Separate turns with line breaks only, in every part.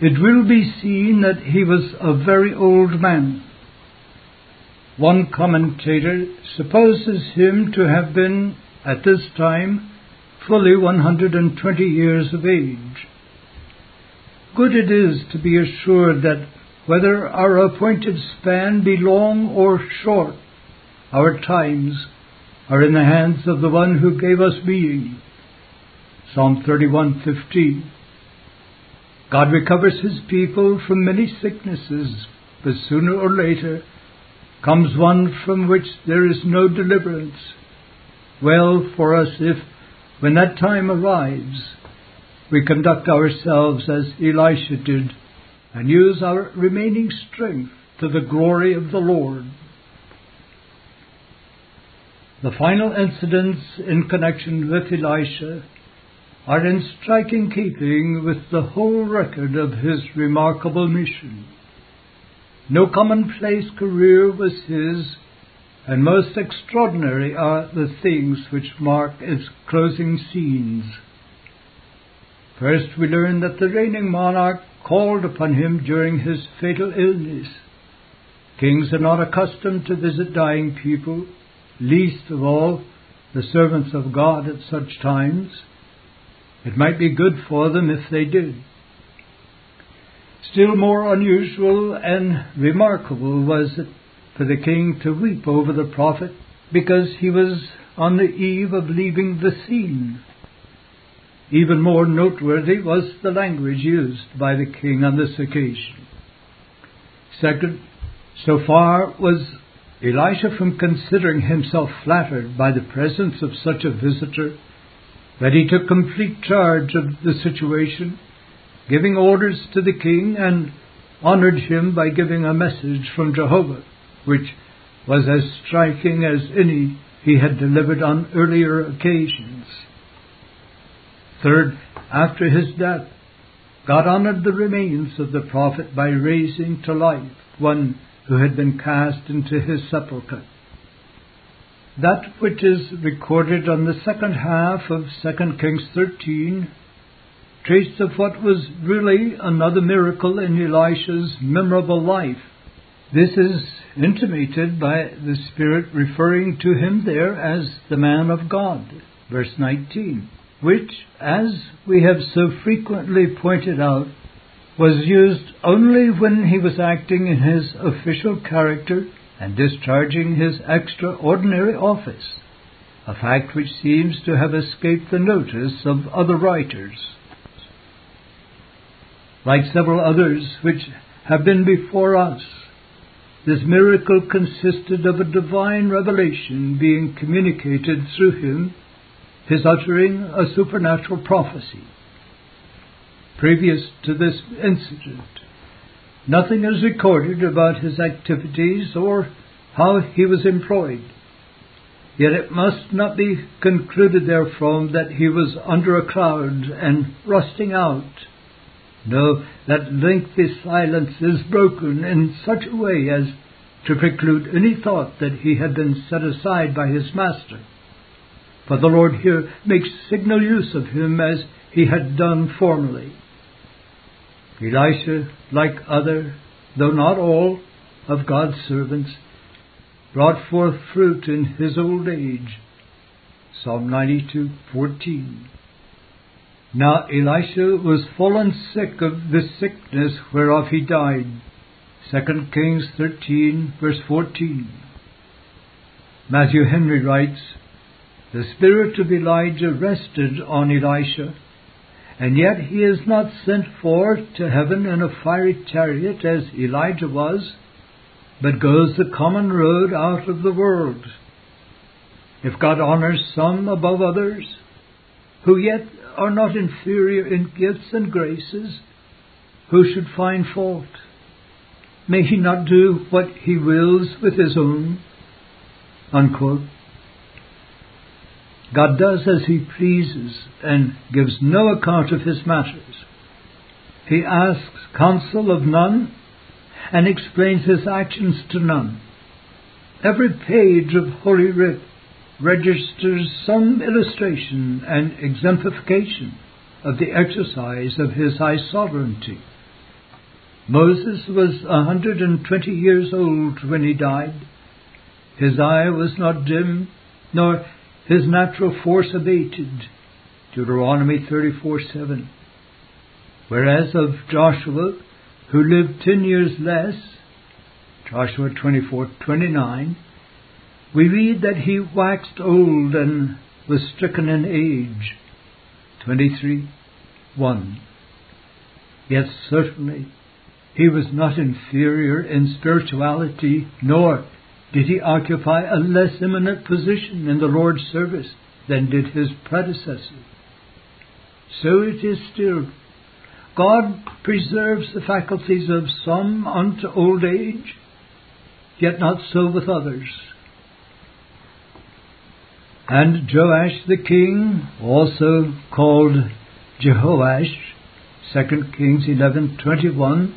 it will be seen that he was a very old man. One commentator supposes him to have been, at this time, fully 120 years of age. Good it is to be assured that whether our appointed span be long or short, our times are in the hands of the one who gave us being. Psalm 31:15. God recovers his people from many sicknesses, but sooner or later comes one from which there is no deliverance. Well for us if, when that time arrives, we conduct ourselves as Elisha did and use our remaining strength to the glory of the Lord. The final incidents in connection with Elisha are in striking keeping with the whole record of his remarkable mission. No commonplace career was his, and most extraordinary are the things which mark its closing scenes. First, we learn that the reigning monarch called upon him during his fatal illness. Kings are not accustomed to visit dying people, least of all the servants of God at such times. It might be good for them if they did. Still more unusual and remarkable was it for the king to weep over the prophet because he was on the eve of leaving the scene. Even more noteworthy was the language used by the king on this occasion. Second, so far was Elisha from considering himself flattered by the presence of such a visitor that he took complete charge of the situation, giving orders to the king and honored him by giving a message from Jehovah, which was as striking as any he had delivered on earlier occasions. Third, after his death, God honored the remains of the prophet by raising to life one who had been cast into his sepulchre. That which is recorded on the second half of 2 Kings 13 treats of what was really another miracle in Elisha's memorable life. This is intimated by the Spirit referring to him there as the man of God. Verse 19 which, as we have so frequently pointed out, was used only when he was acting in his official character and discharging his extraordinary office, a fact which seems to have escaped the notice of other writers. Like several others which have been before us, this miracle consisted of a divine revelation being communicated through him his uttering a supernatural prophecy. Previous to this incident, nothing is recorded about his activities or how he was employed. Yet it must not be concluded therefrom that he was under a cloud and rusting out. No, that lengthy silence is broken in such a way as to preclude any thought that he had been set aside by his master. For the Lord here makes signal use of him as he had done formerly. Elisha, like other, though not all, of God's servants, brought forth fruit in his old age. Psalm 92:14. Now Elisha was fallen sick of the sickness whereof he died. 2 Kings 13, verse 14. Matthew Henry writes, the spirit of Elijah rested on Elisha, and yet he is not sent forth to heaven in a fiery chariot as Elijah was, but goes the common road out of the world. If God honors some above others, who yet are not inferior in gifts and graces, who should find fault? May he not do what he wills with his own? Unquote. God does as he pleases and gives no account of his matters. He asks counsel of none and explains his actions to none. Every page of Holy Writ registers some illustration and exemplification of the exercise of his high sovereignty. Moses was a hundred and twenty years old when he died. His eye was not dim, nor his natural force abated. Deuteronomy 34 7. Whereas of Joshua, who lived ten years less, Joshua 24 29, we read that he waxed old and was stricken in age. 23 1. Yet certainly he was not inferior in spirituality, nor did he occupy a less eminent position in the Lord's service than did his predecessor. So it is still. God preserves the faculties of some unto old age, yet not so with others. And Joash the king, also called Jehoash, 2 Kings 11:21,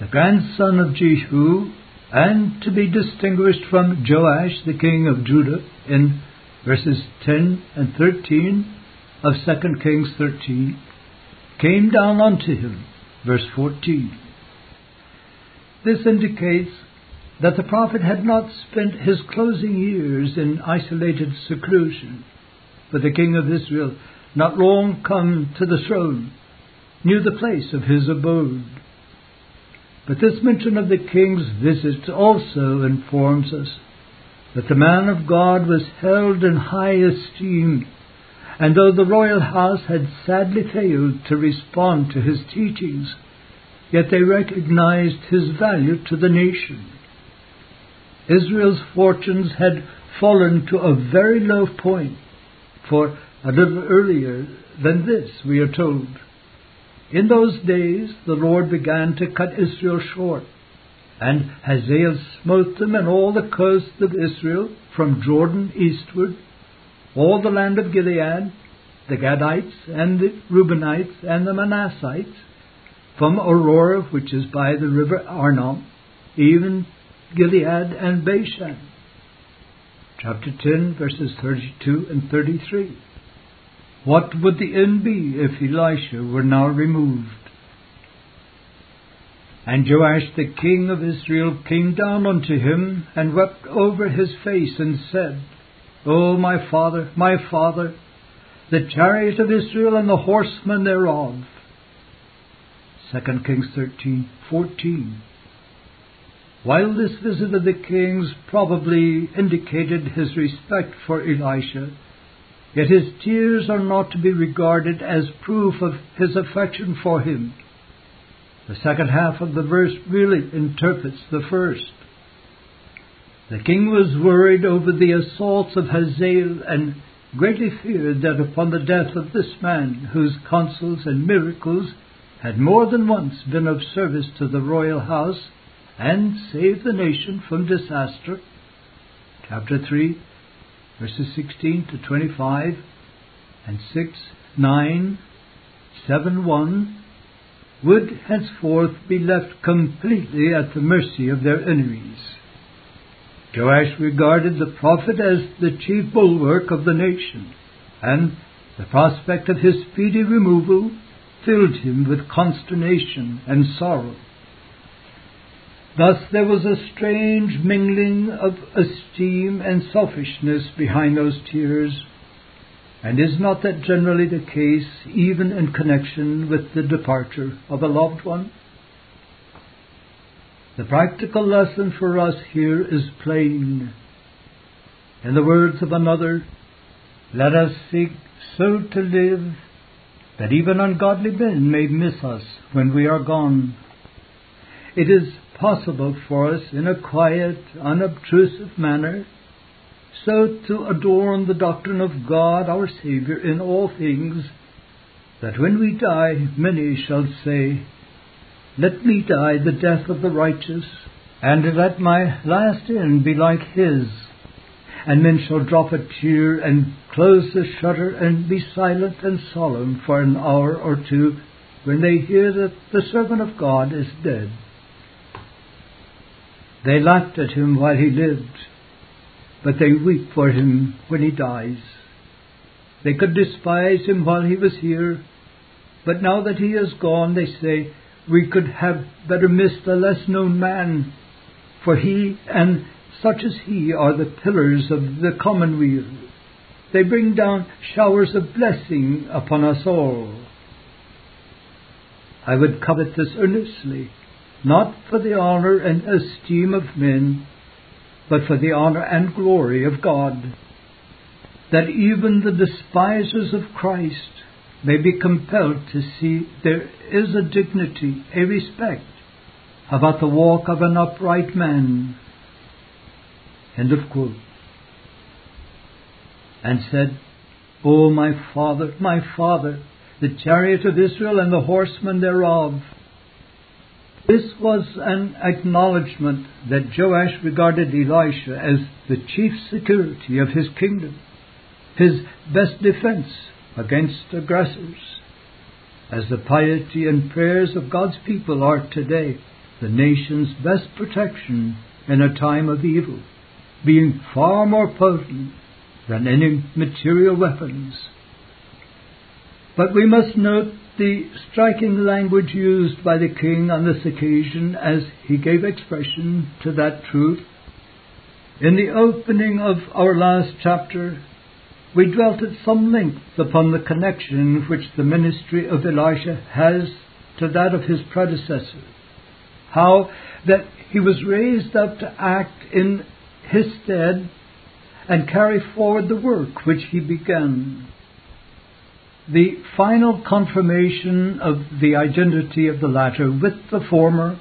the grandson of Jehu, and to be distinguished from Joash the king of Judah in verses 10 and 13 of 2 Kings 13, came down unto him, verse 14. This indicates that the prophet had not spent his closing years in isolated seclusion, but the king of Israel, not long come to the throne, knew the place of his abode. But this mention of the king's visit also informs us that the man of God was held in high esteem, and though the royal house had sadly failed to respond to his teachings, yet they recognized his value to the nation. Israel's fortunes had fallen to a very low point, for a little earlier than this, we are told, in those days the Lord began to cut Israel short, and Hazael smote them and all the coast of Israel from Jordan eastward, all the land of Gilead, the Gadites and the Reubenites and the Manassites, from Aroer, which is by the river Arnon, even Gilead and Bashan. Chapter 10, verses 32 and 33. What would the end be if Elisha were now removed? And Joash the king of Israel came down unto him, and wept over his face, and said, O my father, my father, the chariot of Israel and the horsemen thereof. 2 Kings thirteen fourteen. While this visit of the king's probably indicated his respect for Elisha, Yet his tears are not to be regarded as proof of his affection for him. The second half of the verse really interprets the first. The king was worried over the assaults of Hazael and greatly feared that upon the death of this man, whose counsels and miracles had more than once been of service to the royal house and saved the nation from disaster. Chapter 3, verses 16 to 25 and 6, 9, 7, 1 would henceforth be left completely at the mercy of their enemies. Joash regarded the prophet as the chief bulwark of the nation, and the prospect of his speedy removal filled him with consternation and sorrow. Thus there was a strange mingling of esteem and selfishness behind those tears, and is not that generally the case even in connection with the departure of a loved one? The practical lesson for us here is plain. In the words of another, let us seek so to live that even ungodly men may miss us when we are gone. It is possible for us in a quiet, unobtrusive manner so to adorn the doctrine of God our Saviour in all things that when we die many shall say, Let me die the death of the righteous, and let my last end be like his. And men shall drop a tear and close the shutter and be silent and solemn for an hour or two when they hear that the servant of God is dead. They laughed at him while he lived, but they weep for him when he dies. They could despise him while he was here, but now that he is gone, they say, we could have better missed a less known man, for he and such as he are the pillars of the commonweal. They bring down showers of blessing upon us all. I would covet this earnestly, not for the honour and esteem of men, but for the honour and glory of God, that even the despisers of Christ may be compelled to see there is a dignity, a respect about the walk of an upright man. End of quote. And said, O my father, my father, the chariot of Israel and the horsemen thereof. This was an acknowledgement that Joash regarded Elisha as the chief security of his kingdom, his best defense against aggressors, as the piety and prayers of God's people are today the nation's best protection in a time of evil, being far more potent than any material weapons. But we must note the striking language used by the king on this occasion as he gave expression to that truth. In the opening of our last chapter, we dwelt at some length upon the connection which the ministry of Elisha has to that of his predecessor. How that he was raised up to act in his stead and carry forward the work which he began. The final confirmation of the identity of the latter with the former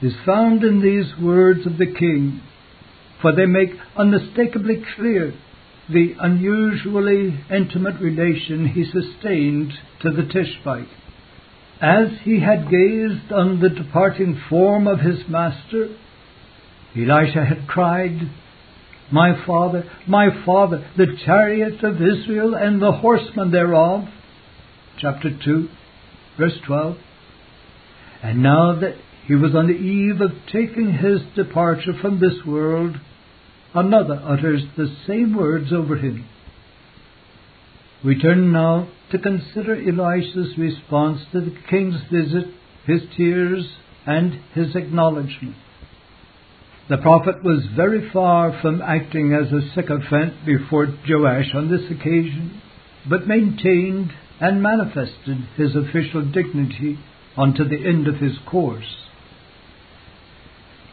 is found in these words of the king, for they make unmistakably clear the unusually intimate relation he sustained to the Tishbite. As he had gazed on the departing form of his master, Elisha had cried, My father, my father, the chariot of Israel and the horsemen thereof. Chapter 2, verse 12. And now that he was on the eve of taking his departure from this world, another utters the same words over him. We turn now to consider Elisha's response to the king's visit, his tears, and his acknowledgement. The prophet was very far from acting as a sycophant before Joash on this occasion, but maintained and manifested his official dignity unto the end of his course.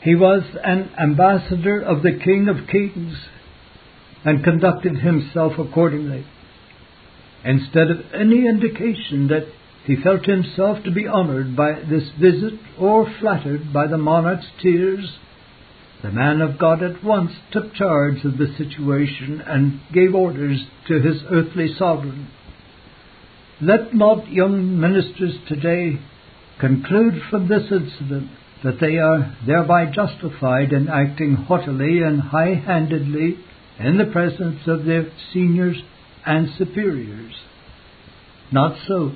He was an ambassador of the King of Kings and conducted himself accordingly. Instead of any indication that he felt himself to be honored by this visit or flattered by the monarch's tears, the man of God at once took charge of the situation and gave orders to his earthly sovereign. Let not young ministers today conclude from this incident that they are thereby justified in acting haughtily and high handedly in the presence of their seniors and superiors. Not so.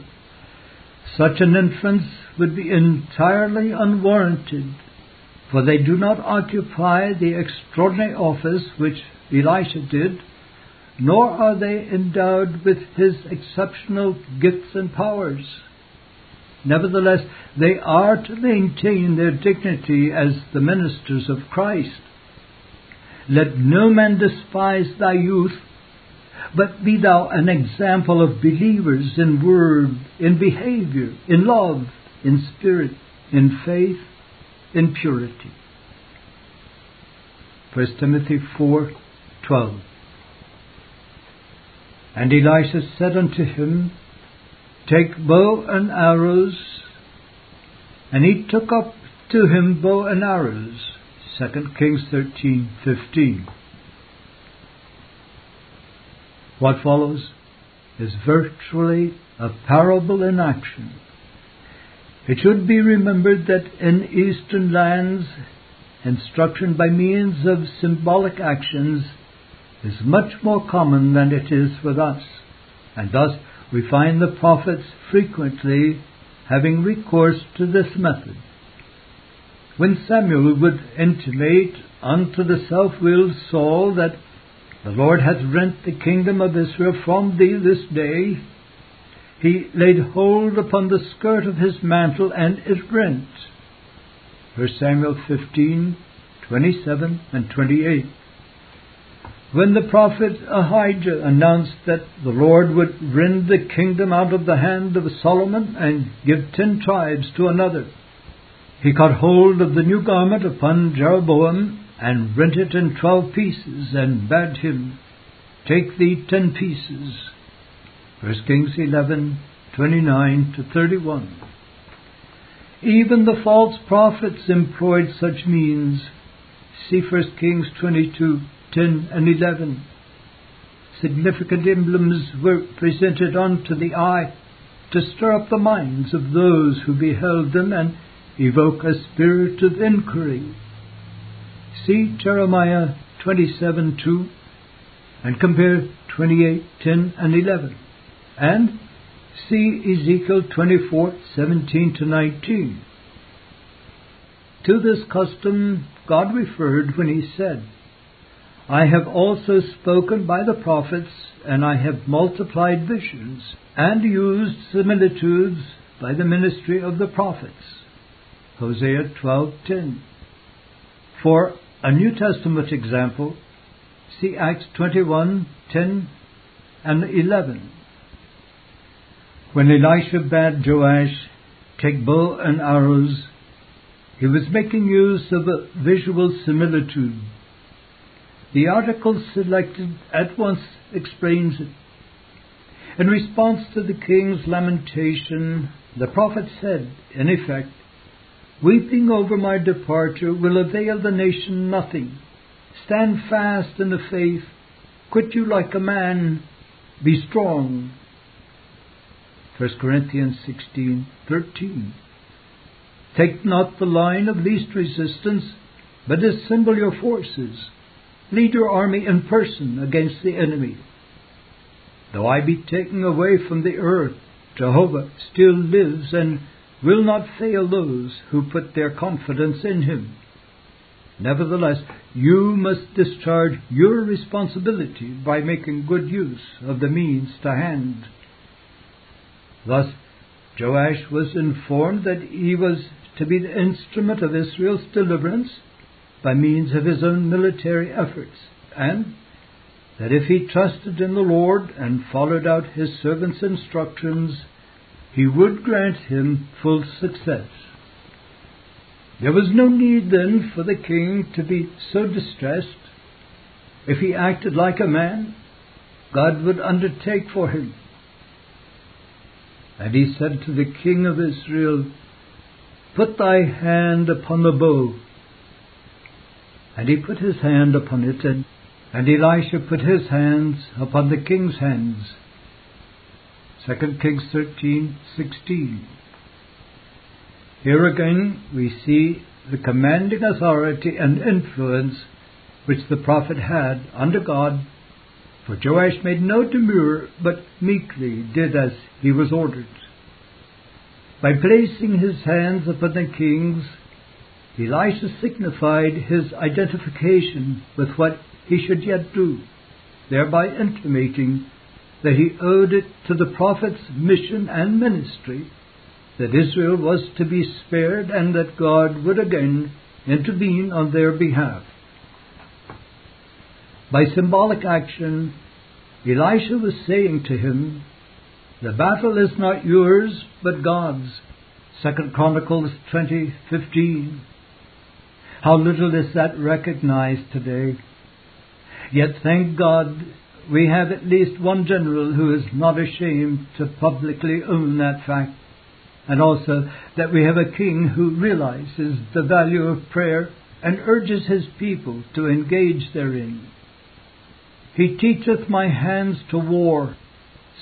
Such an inference would be entirely unwarranted, for they do not occupy the extraordinary office which Elisha did, nor are they endowed with his exceptional gifts and powers. Nevertheless, they are to maintain their dignity as the ministers of Christ. Let no man despise thy youth, but be thou an example of believers in word, in behavior, in love, in spirit, in faith, in purity. 1 Timothy 4:12 And Elisha said unto him, Take bow and arrows. And he took up to him bow and arrows. 2 Kings 13:15. What follows is virtually a parable in action. It should be remembered that in Eastern lands, instruction by means of symbolic actions is much more common than it is with us, and thus we find the prophets frequently having recourse to this method. When Samuel would intimate unto the self willed Saul that the Lord hath rent the kingdom of Israel from thee this day, he laid hold upon the skirt of his mantle, and it rent. 1 Samuel 15, 27 and 28. When the prophet Ahijah announced that the Lord would rend the kingdom out of the hand of Solomon and give ten tribes to another, he caught hold of the new garment upon Jeroboam and rent it in twelve pieces and bade him, Take thee ten pieces. 1 Kings 11, 29 to 31. Even the false prophets employed such means. See 1 Kings 22, 10 and 11. Significant emblems were presented unto the eye to stir up the minds of those who beheld them and evoke a spirit of inquiry. See Jeremiah 27 2 and compare 28 10 and 11. And see Ezekiel 24 17 to 19. To this custom God referred when he said, I have also spoken by the prophets, and I have multiplied visions, and used similitudes by the ministry of the prophets. Hosea 12:10. For a New Testament example, see Acts 21:10 and 11. When Elisha bade Joash take bow and arrows, he was making use of a visual similitude. The article selected at once explains it. In response to the king's lamentation, the prophet said, in effect, Weeping over my departure will avail the nation nothing. Stand fast in the faith, quit you like a man, be strong, 1 Corinthians 16:13. Take not the line of least resistance, but assemble your forces. Lead your army in person against the enemy. Though I be taken away from the earth, Jehovah still lives and will not fail those who put their confidence in him. Nevertheless, you must discharge your responsibility by making good use of the means to hand. Thus, Joash was informed that he was to be the instrument of Israel's deliverance by means of his own military efforts, and that if he trusted in the Lord and followed out his servant's instructions, he would grant him full success. There was no need then for the king to be so distressed. If he acted like a man, God would undertake for him. And he said to the king of Israel, Put thy hand upon the bow. And he put his hand upon it, and, and Elisha put his hands upon the king's hands. 2 Kings 13:16. Here again we see the commanding authority and influence which the prophet had under God for Joash made no demur, but meekly did as he was ordered. By placing his hands upon the kings, Elisha signified his identification with what he should yet do, thereby intimating that he owed it to the prophet's mission and ministry that Israel was to be spared and that God would again intervene on their behalf. By symbolic action, Elisha was saying to him, The battle is not yours, but God's. Second Chronicles 20:15. How little is that recognized today. Yet thank God we have at least one general who is not ashamed to publicly own that fact, and also that we have a king who realizes the value of prayer and urges his people to engage therein. He teacheth my hands to war.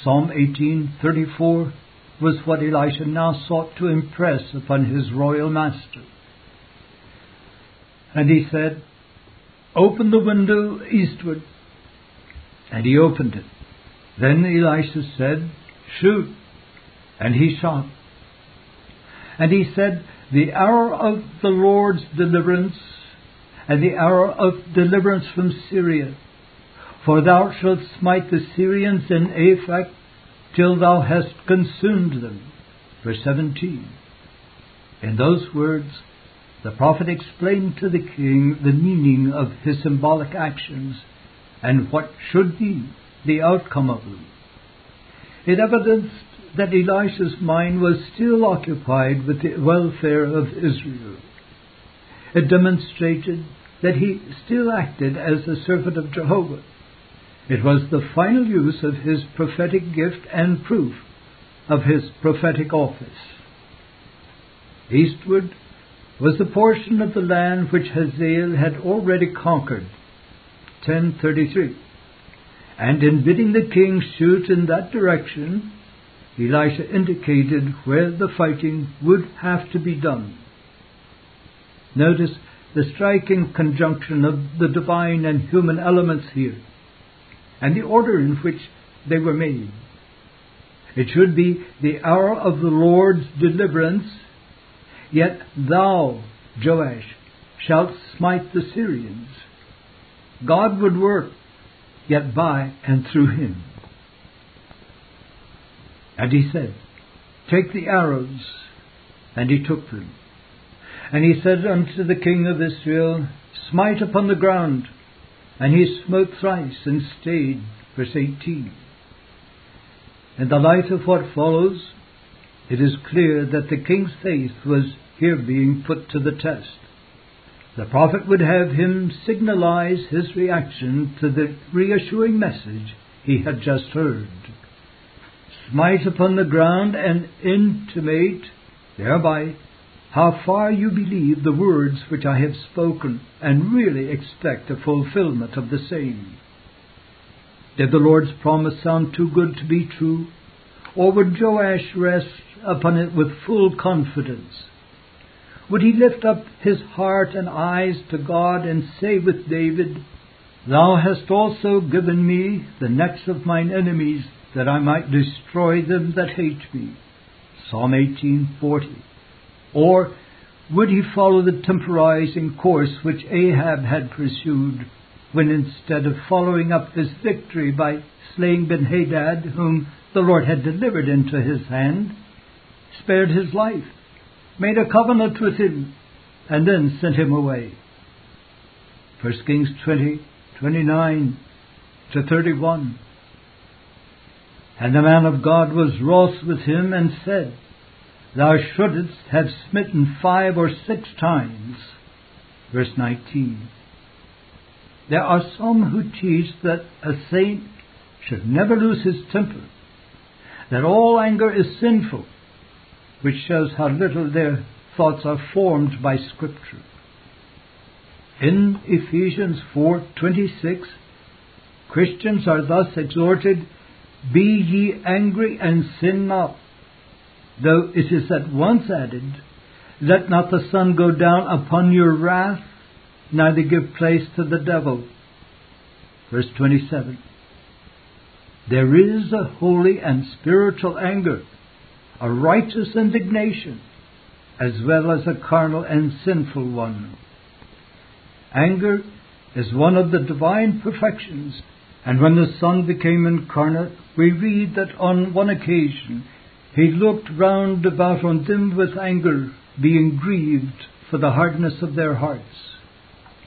Psalm 18:34 was what Elisha now sought to impress upon his royal master. And he said, Open the window eastward. And he opened it. Then Elisha said, Shoot. And he shot. And he said, The hour of the Lord's deliverance, and the hour of deliverance from Syria, for thou shalt smite the Syrians in Aphek, till thou hast consumed them. Verse 17. In those words, the prophet explained to the king the meaning of his symbolic actions and what should be the outcome of them. It evidenced that Elisha's mind was still occupied with the welfare of Israel. It demonstrated that he still acted as the servant of Jehovah. It was the final use of his prophetic gift and proof of his prophetic office. Eastward was the portion of the land which Hazael had already conquered. 1033. And in bidding the king shoot in that direction, Elisha indicated where the fighting would have to be done. Notice the striking conjunction of the divine and human elements here, and the order in which they were made. It should be the hour of the Lord's deliverance, yet thou, Joash, shalt smite the Syrians. God would work, yet by and through him. And he said, Take the arrows. And he took them. And he said unto the king of Israel, Smite upon the ground. And he smote thrice and stayed. Verse 18. In the light of what follows, it is clear that the king's faith was here being put to the test. The prophet would have him signalize his reaction to the reassuring message he had just heard. Smite upon the ground and intimate thereby how far you believe the words which I have spoken and really expect a fulfillment of the same. Did the Lord's promise sound too good to be true? Or would Joash rest upon it with full confidence? Would he lift up his heart and eyes to God and say with David, Thou hast also given me the necks of mine enemies, that I might destroy them that hate me. Psalm 18:40. Or would he follow the temporizing course which Ahab had pursued, when instead of following up his victory by slaying Benhadad, whom the Lord had delivered into his hand, spared his life, made a covenant with him, and then sent him away? 1 Kings 20, 29 to 31. And the man of God was wroth with him and said, Thou shouldst have smitten five or six times. Verse 19. There are some who teach that a saint should never lose his temper, that all anger is sinful, which shows how little their thoughts are formed by Scripture. In Ephesians 4:26, Christians are thus exhorted, "Be ye angry and sin not." Though it is at once added, "Let not the sun go down upon your wrath, neither give place to the devil." Verse 27. There is a holy and spiritual anger, a righteous indignation, as well as a carnal and sinful one. Anger is one of the divine perfections, and when the Son became incarnate, we read that on one occasion he looked round about on them with anger, being grieved for the hardness of their hearts.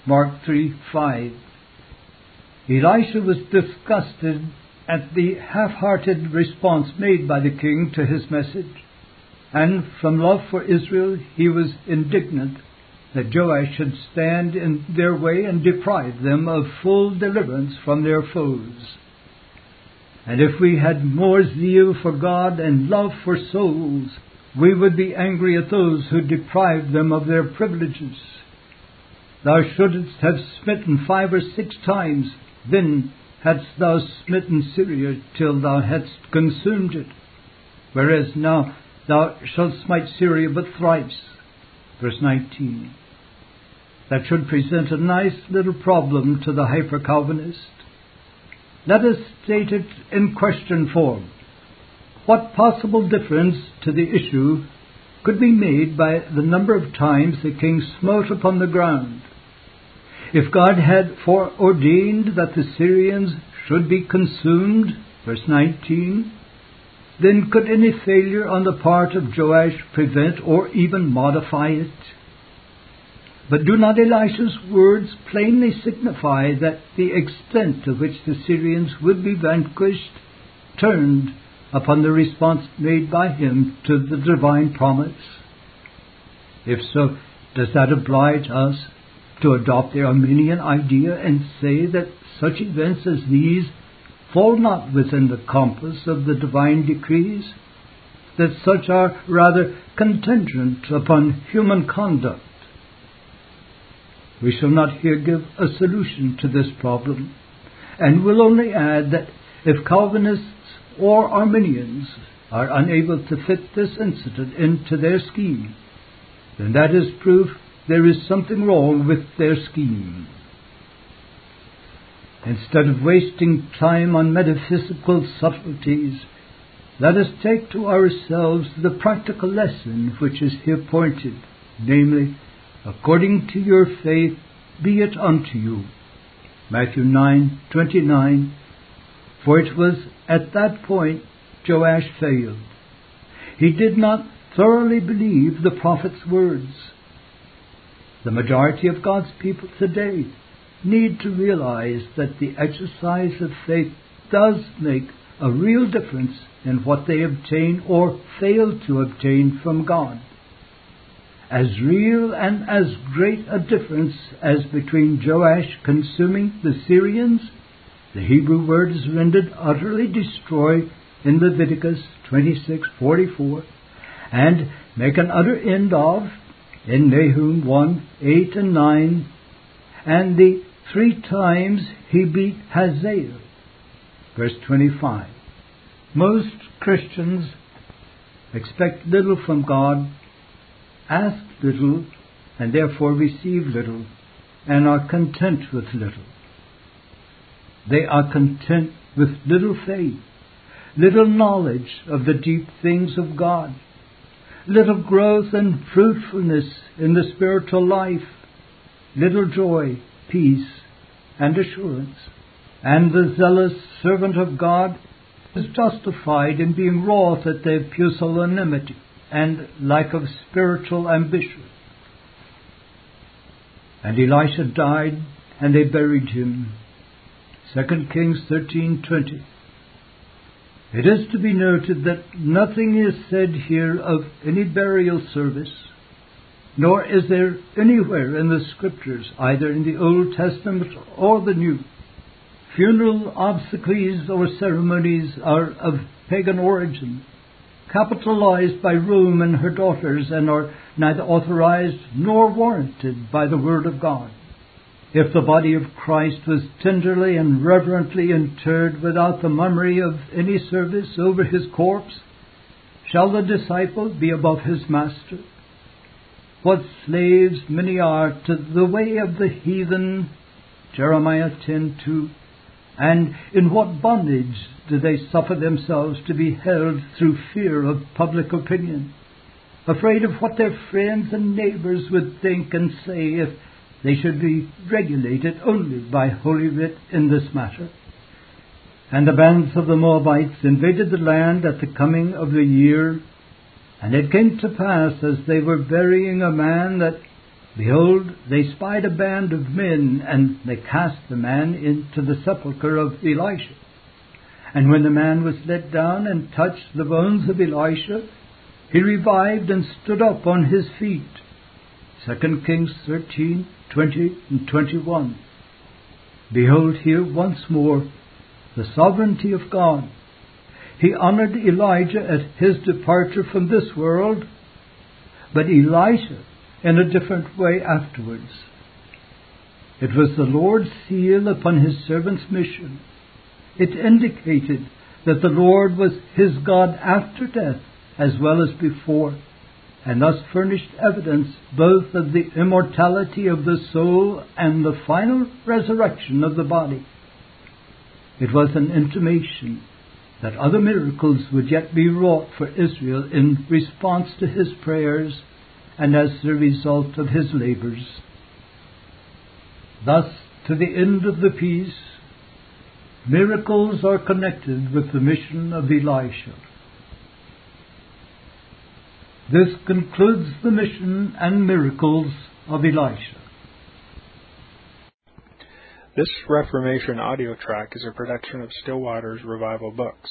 Mark 3 5. Elisha was disgusted at the half hearted response made by the king to his message, and from love for Israel he was indignant that Joash should stand in their way and deprive them of full deliverance from their foes. And if we had more zeal for God and love for souls, we would be angry at those who deprived them of their privileges. Thou shouldst have smitten five or six times, then hadst thou smitten Syria till thou hadst consumed it. Whereas now thou shalt smite Syria but thrice. Verse 19. That should present a nice little problem to the hyper Calvinist. Let us state it in question form. What possible difference to the issue could be made by the number of times the king smote upon the ground? If God had foreordained that the Syrians should be consumed, verse 19, then could any failure on the part of Joash prevent or even modify it? But do not Elisha's words plainly signify that the extent to which the Syrians would be vanquished turned upon the response made by him to the divine promise? If so, does that oblige us to adopt the Arminian idea and say that such events as these fall not within the compass of the divine decrees? That such are rather contingent upon human conduct? We shall not here give a solution to this problem, and will only add that if Calvinists or Arminians are unable to fit this incident into their scheme, then that is proof there is something wrong with their scheme. Instead of wasting time on metaphysical subtleties, let us take to ourselves the practical lesson which is here pointed, namely, according to your faith be it unto you. Matthew 9:29 For it was at that point Joash failed. He did not thoroughly believe the prophet's words. The majority of God's people today need to realize that the exercise of faith does make a real difference in what they obtain or fail to obtain from God as real and as great a difference as between Joash consuming the Syrians, the Hebrew word is rendered utterly destroy in Leviticus 26:44, and make an utter end of in Nahum 1 8 and 9, and the three times he beat Hazael. Verse 25. Most Christians expect little from God ask little and therefore receive little and are content with little. They are content with little faith, little knowledge of the deep things of God, little growth and fruitfulness in the spiritual life, little joy, peace, and assurance. And the zealous servant of God is justified in being wroth at their pusillanimity and lack of spiritual ambition. And Elisha died, and they buried him. 2 Kings 13:20. It is to be noted that nothing is said here of any burial service, nor is there anywhere in the Scriptures, either in the Old Testament or the New. Funeral obsequies or ceremonies are of pagan origin capitalized by Rome and her daughters and are neither authorized nor warranted by the Word of God. If the body of Christ was tenderly and reverently interred without the mummery of any service over his corpse, shall the disciple be above his master? What slaves many are to the way of the heathen, Jeremiah 10:2, and in what bondage do they suffer themselves to be held through fear of public opinion, afraid of what their friends and neighbors would think and say if they should be regulated only by Holy Writ in this matter. And the bands of the Moabites invaded the land at the coming of the year, and it came to pass as they were burying a man that Behold, they spied a band of men, and they cast the man into the sepulchre of Elisha. And when the man was let down and touched the bones of Elisha, he revived and stood up on his feet. 2 Kings 13, 20 and 21. Behold here once more the sovereignty of God. He honored Elijah at his departure from this world, but Elisha in a different way afterwards. It was the Lord's seal upon his servant's mission it indicated that the Lord was his God after death as well as before, and thus furnished evidence both of the immortality of the soul and the final resurrection of the body. It was an intimation that other miracles would yet be wrought for Israel in response to his prayers and as the result of his labors. Thus, to the end of the piece, Miracles are connected with the mission of Elisha. This concludes the mission and miracles of Elisha.
This Reformation audio track is a production of Still Waters Revival Books.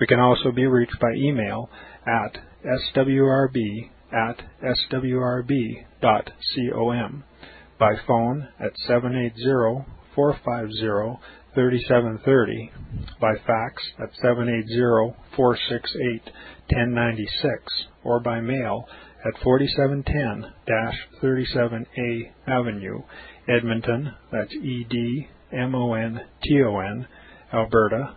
We can also be reached by email at swrb at swrb.com, by phone at 780 450 3730, by fax at 780 468 1096, or by mail at 4710 37A Avenue, Edmonton, that's E D M O N T O N, Alberta,